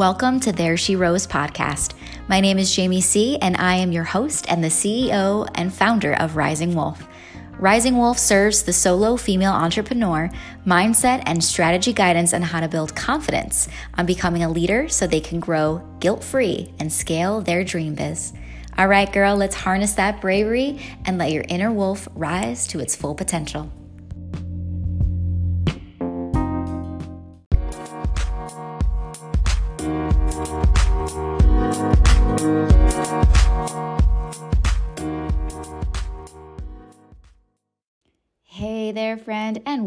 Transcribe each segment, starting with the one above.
Welcome to There She Rose podcast. My name is Jamie C., and I am your host and the CEO and founder of Rising Wolf. Rising Wolf serves the solo female entrepreneur mindset and strategy guidance on how to build confidence on becoming a leader so they can grow guilt free and scale their dream biz. All right, girl, let's harness that bravery and let your inner wolf rise to its full potential.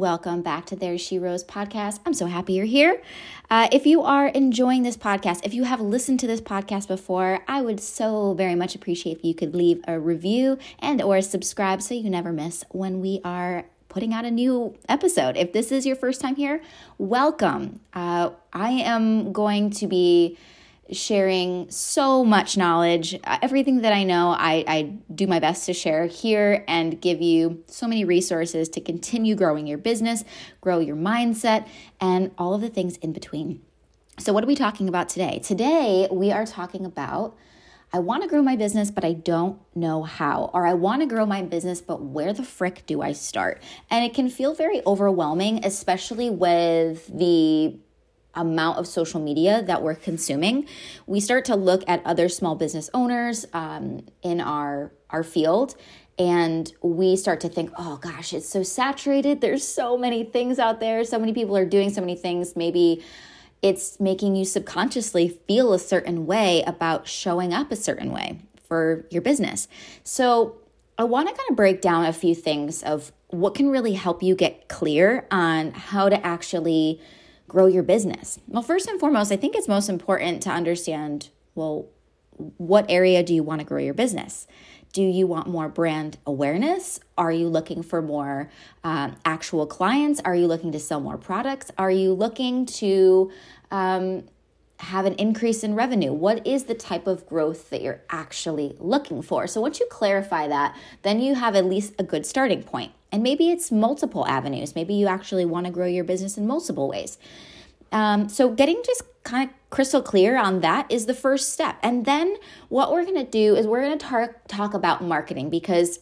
Welcome back to There She Rose podcast. I'm so happy you're here. Uh, if you are enjoying this podcast, if you have listened to this podcast before, I would so very much appreciate if you could leave a review and or subscribe so you never miss when we are putting out a new episode. If this is your first time here, welcome. Uh, I am going to be sharing so much knowledge. Uh, everything that I know, I, I do my best to share here and give you so many resources to continue growing your business, grow your mindset, and all of the things in between. So, what are we talking about today? Today, we are talking about I want to grow my business, but I don't know how. Or I want to grow my business, but where the frick do I start? And it can feel very overwhelming, especially with the amount of social media that we're consuming, we start to look at other small business owners um, in our our field, and we start to think, oh gosh, it's so saturated. There's so many things out there. So many people are doing so many things. Maybe it's making you subconsciously feel a certain way about showing up a certain way for your business. So I want to kind of break down a few things of what can really help you get clear on how to actually grow your business? Well, first and foremost, I think it's most important to understand well, what area do you want to grow your business? Do you want more brand awareness? Are you looking for more um, actual clients? Are you looking to sell more products? Are you looking to um, have an increase in revenue? What is the type of growth that you're actually looking for? So, once you clarify that, then you have at least a good starting point. And maybe it's multiple avenues. Maybe you actually want to grow your business in multiple ways. Um, so, getting just kind of crystal clear on that is the first step. And then what we're going to do is we're going to tar- talk about marketing because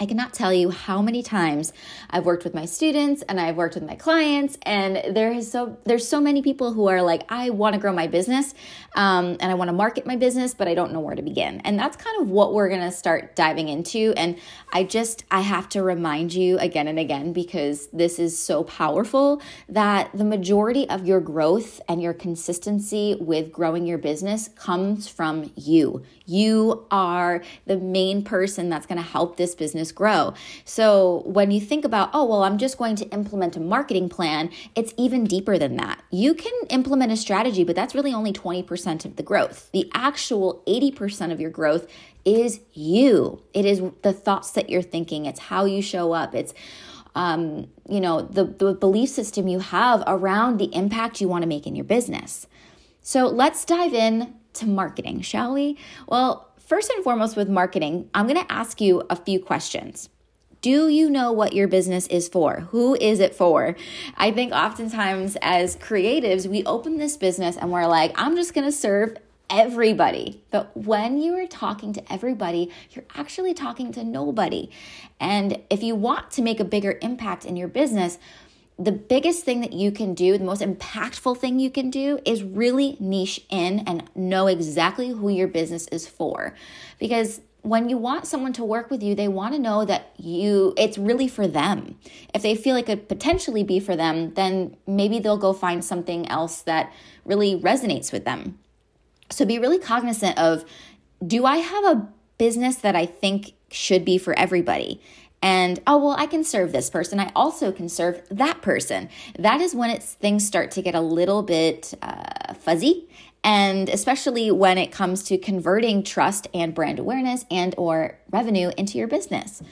I cannot tell you how many times I've worked with my students and I've worked with my clients, and there is so there's so many people who are like, I want to grow my business, um, and I want to market my business, but I don't know where to begin. And that's kind of what we're gonna start diving into. And I just I have to remind you again and again because this is so powerful that the majority of your growth and your consistency with growing your business comes from you. You are the main person that's to help this business grow. So when you think about, oh, well, I'm just going to implement a marketing plan, it's even deeper than that. You can implement a strategy, but that's really only 20% of the growth. The actual 80% of your growth is you. It is the thoughts that you're thinking, it's how you show up, it's um, you know, the, the belief system you have around the impact you want to make in your business. So let's dive in to marketing, shall we? Well, first and foremost, with marketing, I'm going to ask you a few questions. Do you know what your business is for? Who is it for? I think oftentimes as creatives, we open this business and we're like, I'm just going to serve everybody. But when you are talking to everybody, you're actually talking to nobody. And if you want to make a bigger impact in your business, the biggest thing that you can do, the most impactful thing you can do is really niche in and know exactly who your business is for. Because when you want someone to work with you, they want to know that you it's really for them. If they feel it could potentially be for them, then maybe they'll go find something else that really resonates with them. So be really cognizant of do I have a business that I think should be for everybody? And oh well i can serve this person. I also can serve that person. That is when it's things start to get a little bit uh, fuzzy. And especially when it comes to converting trust and brand awareness and or revenue into your business.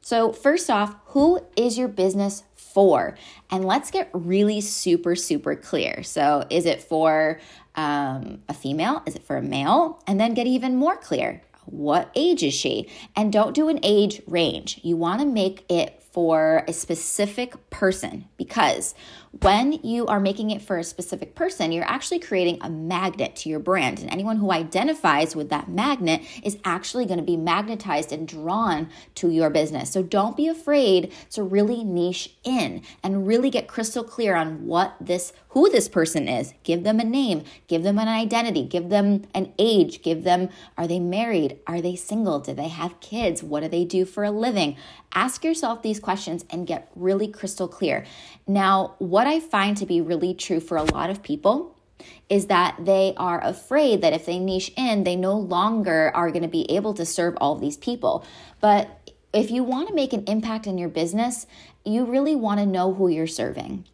So first off who is your business for? And let's get really super super clear. So is it for um, a female? Is it for a male? And then get even more clear What age is she? And don't do an age range. You want to make it for a specific person because when you are making it for a specific person, you're actually creating a magnet to your brand. And anyone who identifies with that magnet is actually going to be magnetized and drawn to your business. So don't be afraid to really niche in and really get crystal clear on what this who this person is. Give them a name, give them an identity, give them an age, give them are they married? Are they single? Do they have kids? What do they do for a living? Ask yourself these questions and get really crystal clear. Now, what I find to be really true for a lot of people is that they are afraid that if they niche in, they no longer are going to be able to serve all these people. But if you want to make an impact in your business, you really want to know who you're serving.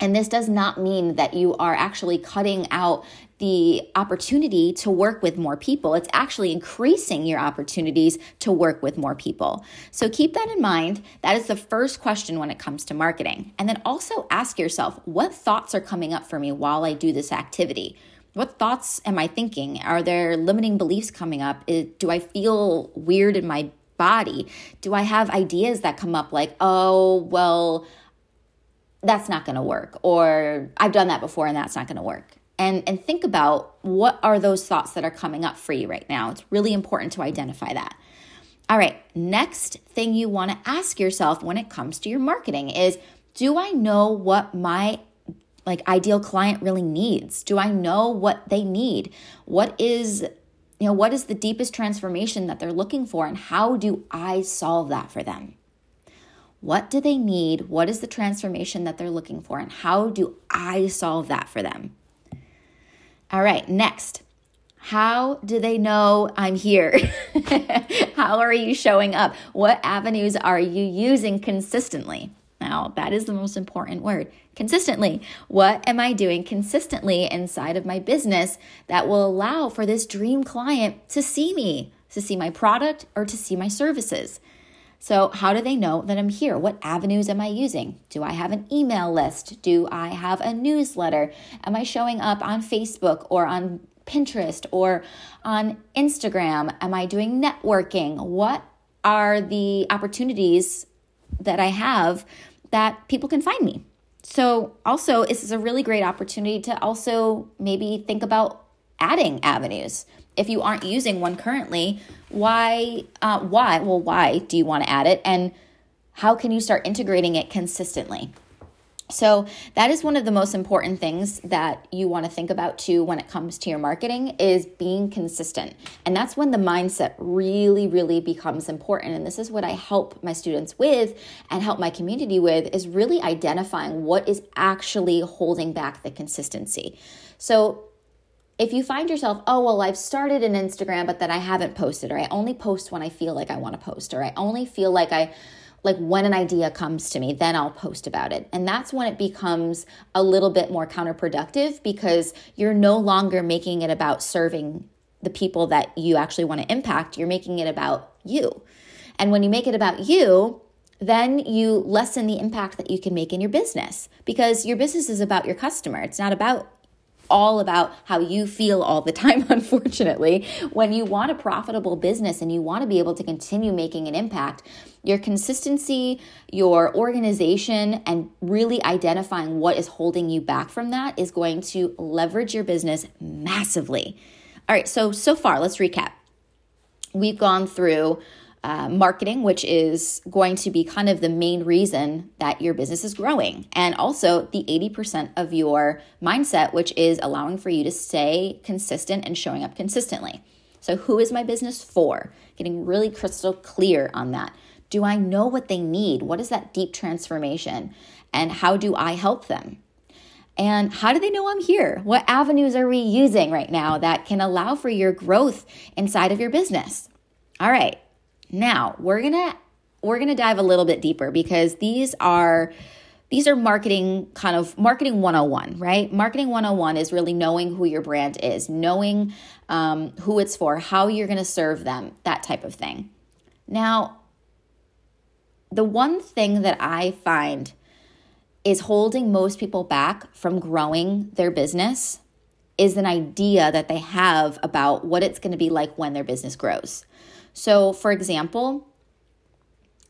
And this does not mean that you are actually cutting out the opportunity to work with more people. It's actually increasing your opportunities to work with more people. So keep that in mind. That is the first question when it comes to marketing. And then also ask yourself what thoughts are coming up for me while I do this activity? What thoughts am I thinking? Are there limiting beliefs coming up? Do I feel weird in my body? Do I have ideas that come up like, oh, well, that's not going to work or I've done that before and that's not going to work. And and think about what are those thoughts that are coming up for you right now. It's really important to identify that. All right, next thing you want to ask yourself when it comes to your marketing is do I know what my like ideal client really needs? Do I know what they need? What is you know, what is the deepest transformation that they're looking for and how do I solve that for them? What do they need? What is the transformation that they're looking for? And how do I solve that for them? All right, next. How do they know I'm here? how are you showing up? What avenues are you using consistently? Now, that is the most important word consistently. What am I doing consistently inside of my business that will allow for this dream client to see me, to see my product, or to see my services? So, how do they know that I'm here? What avenues am I using? Do I have an email list? Do I have a newsletter? Am I showing up on Facebook or on Pinterest or on Instagram? Am I doing networking? What are the opportunities that I have that people can find me? So, also, this is a really great opportunity to also maybe think about adding avenues if you aren't using one currently, why, uh, why, well, why do you want to add it? And how can you start integrating it consistently? So, that is one of the most important things that you want to think about too when it comes to your marketing is being consistent. And that's when the mindset really really becomes important and this is what I help my students with and help my community with is really identifying what is actually holding back the consistency. So, if you find yourself, oh, well, I've started an Instagram, but then I haven't posted, or I only post when I feel like I want to post, or I only feel like I, like when an idea comes to me, then I'll post about it. And that's when it becomes a little bit more counterproductive because you're no longer making it about serving the people that you actually want to impact. You're making it about you. And when you make it about you, then you lessen the impact that you can make in your business because your business is about your customer. It's not about all about how you feel all the time, unfortunately. When you want a profitable business and you want to be able to continue making an impact, your consistency, your organization, and really identifying what is holding you back from that is going to leverage your business massively. All right, so so far, let's recap. We've gone through uh, marketing, which is going to be kind of the main reason that your business is growing. And also the 80% of your mindset, which is allowing for you to stay consistent and showing up consistently. So, who is my business for? Getting really crystal clear on that. Do I know what they need? What is that deep transformation? And how do I help them? And how do they know I'm here? What avenues are we using right now that can allow for your growth inside of your business? All right, now, we're going to we're going to dive a little bit deeper because these are these are marketing kind of marketing 101 right marketing 101 is really knowing who your brand is knowing um, who it's for how you're going to serve them that type of thing now the one thing that i find is holding most people back from growing their business is an idea that they have about what it's going to be like when their business grows. So, for example,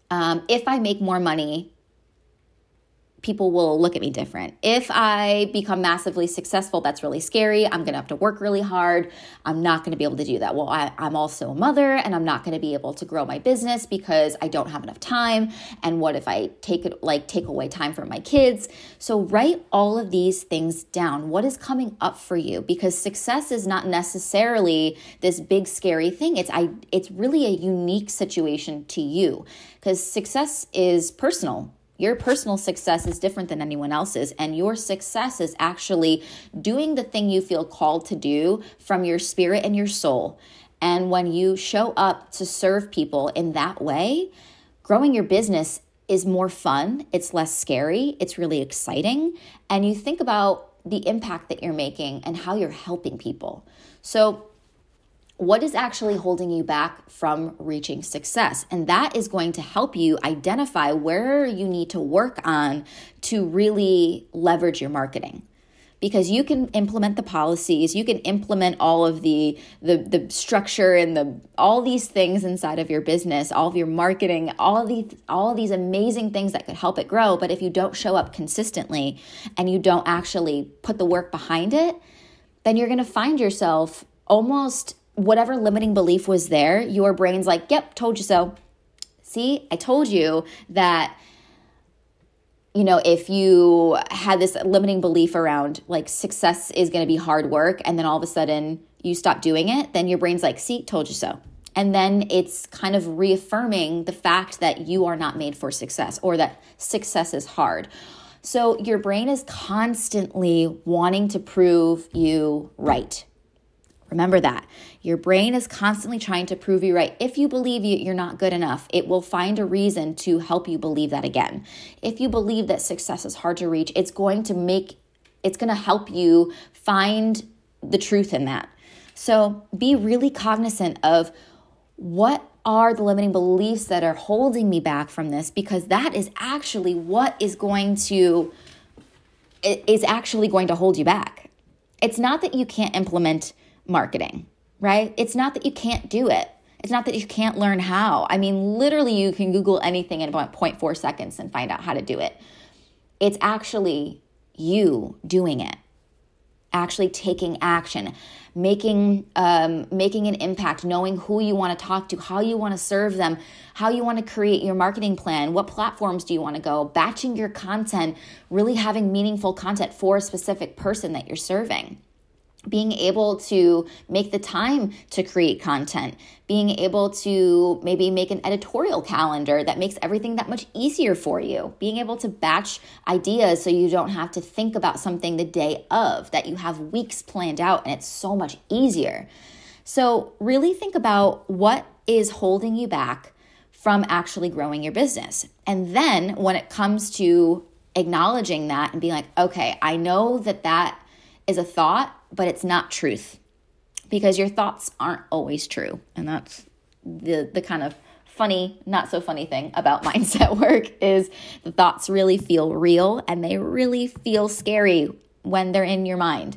um, if I make more money people will look at me different. If I become massively successful, that's really scary. I'm going to have to work really hard. I'm not going to be able to do that. Well, I, am also a mother and I'm not going to be able to grow my business because I don't have enough time. And what if I take it like take away time from my kids? So write all of these things down. What is coming up for you? Because success is not necessarily this big scary thing. It's I it's really a unique situation to you because success is personal your personal success is different than anyone else's, and your success is actually doing the thing you feel called to do from your spirit and your soul. And when you show up to serve people in that way, growing your business is more fun, it's less scary, it's really exciting, and you think about the impact that you're making and how you're helping people. So, what is actually holding you back from reaching success. And that is going to help you identify where you need to work on to really leverage your marketing. Because you can implement the policies, you can implement all of the, the the structure and the all these things inside of your business, all of your marketing, all these all these amazing things that could help it grow. But if you don't show up consistently and you don't actually put the work behind it, then you're gonna find yourself almost whatever limiting belief was there, your brain's like, yep, told you so. See, I told you that you know, if you had this limiting belief around like success is going to be hard work and then all of a sudden you stop doing it, then your brain's like, see, told you so. And then it's kind of reaffirming the fact that you are not made for success or that success is hard. So your brain is constantly wanting to prove you right. Remember that. Your brain is constantly trying to prove you right. If you believe you're not good enough, it will find a reason to help you believe that again. If you believe that success is hard to reach, it's going to make it's going to help you find the truth in that. So, be really cognizant of what are the limiting beliefs that are holding me back from this because that is actually what is going to is actually going to hold you back. It's not that you can't implement marketing, right? It's not that you can't do it. It's not that you can't learn how. I mean, literally, you can Google anything in about 0.4 seconds and find out how to do it. It's actually you doing it, actually taking action, making um, making an impact, knowing who you want to talk to, how you want to serve them, how you want to create your marketing plan, what platforms do you want to go, batching your content, really having meaningful content for a specific person that you're serving being able to make the time to create content, being able to maybe make an editorial calendar that makes everything that much easier for you, being able to batch ideas so you don't have to think about something the day of, that you have weeks planned out and it's so much easier. So, really think about what is holding you back from actually growing your business. And then when it comes to acknowledging that and being like, okay, I know that that is a thought but it's not truth because your thoughts aren't always true. And that's the the kind of funny, not so funny thing about mindset work is the thoughts really feel real and they really feel scary when they're in your mind.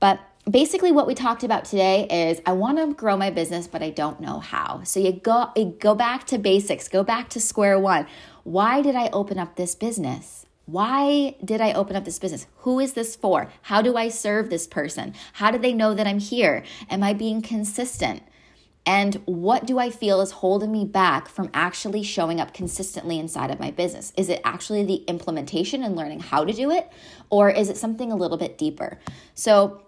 But basically what we talked about today is I want to grow my business but I don't know how. So you go you go back to basics, go back to square one. Why did I open up this business? Why did I open up this business? Who is this for? How do I serve this person? How do they know that I'm here? Am I being consistent? And what do I feel is holding me back from actually showing up consistently inside of my business? Is it actually the implementation and learning how to do it? Or is it something a little bit deeper? So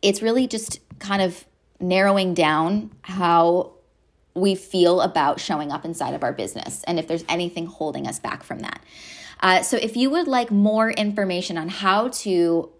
it's really just kind of narrowing down how we feel about showing up inside of our business and if there's anything holding us back from that. Uh, so if you would like more information on how to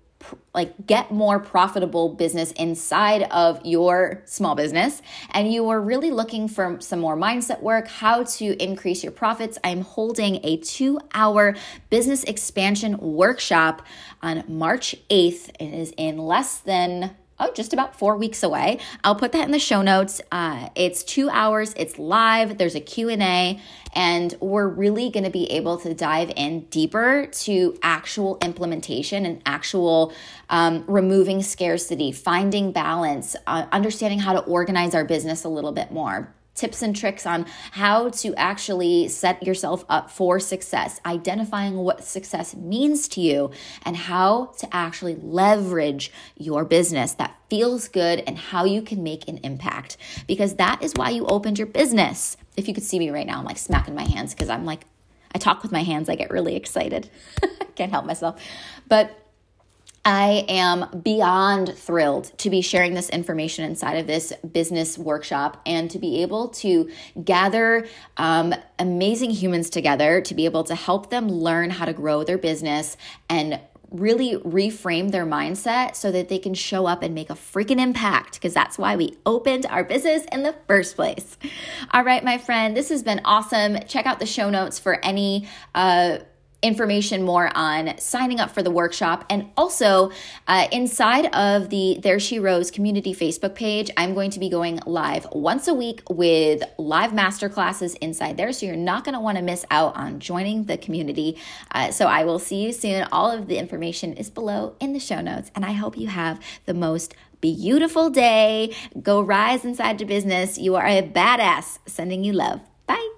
like get more profitable business inside of your small business and you are really looking for some more mindset work how to increase your profits i'm holding a two hour business expansion workshop on march 8th it is in less than oh, just about four weeks away. I'll put that in the show notes. Uh, it's two hours. It's live. There's a Q&A and we're really going to be able to dive in deeper to actual implementation and actual um, removing scarcity, finding balance, uh, understanding how to organize our business a little bit more tips and tricks on how to actually set yourself up for success, identifying what success means to you, and how to actually leverage your business that feels good and how you can make an impact. Because that is why you opened your business. If you could see me right now, I'm like smacking my hands because I'm like, I talk with my hands, I get really excited. Can't help myself. But I am beyond thrilled to be sharing this information inside of this business workshop and to be able to gather um, amazing humans together to be able to help them learn how to grow their business and really reframe their mindset so that they can show up and make a freaking impact because that's why we opened our business in the first place. All right, my friend, this has been awesome. Check out the show notes for any uh, information more on signing up for the workshop. And also, uh, inside of the There She Rose community Facebook page, I'm going to be going live once a week with live masterclasses inside there. So you're not going to want to miss out on joining the community. Uh, so I will see you soon. All of the information is below in the show notes. And I hope you have the most beautiful day. Go rise inside your business. You are a badass. Sending you love. Bye.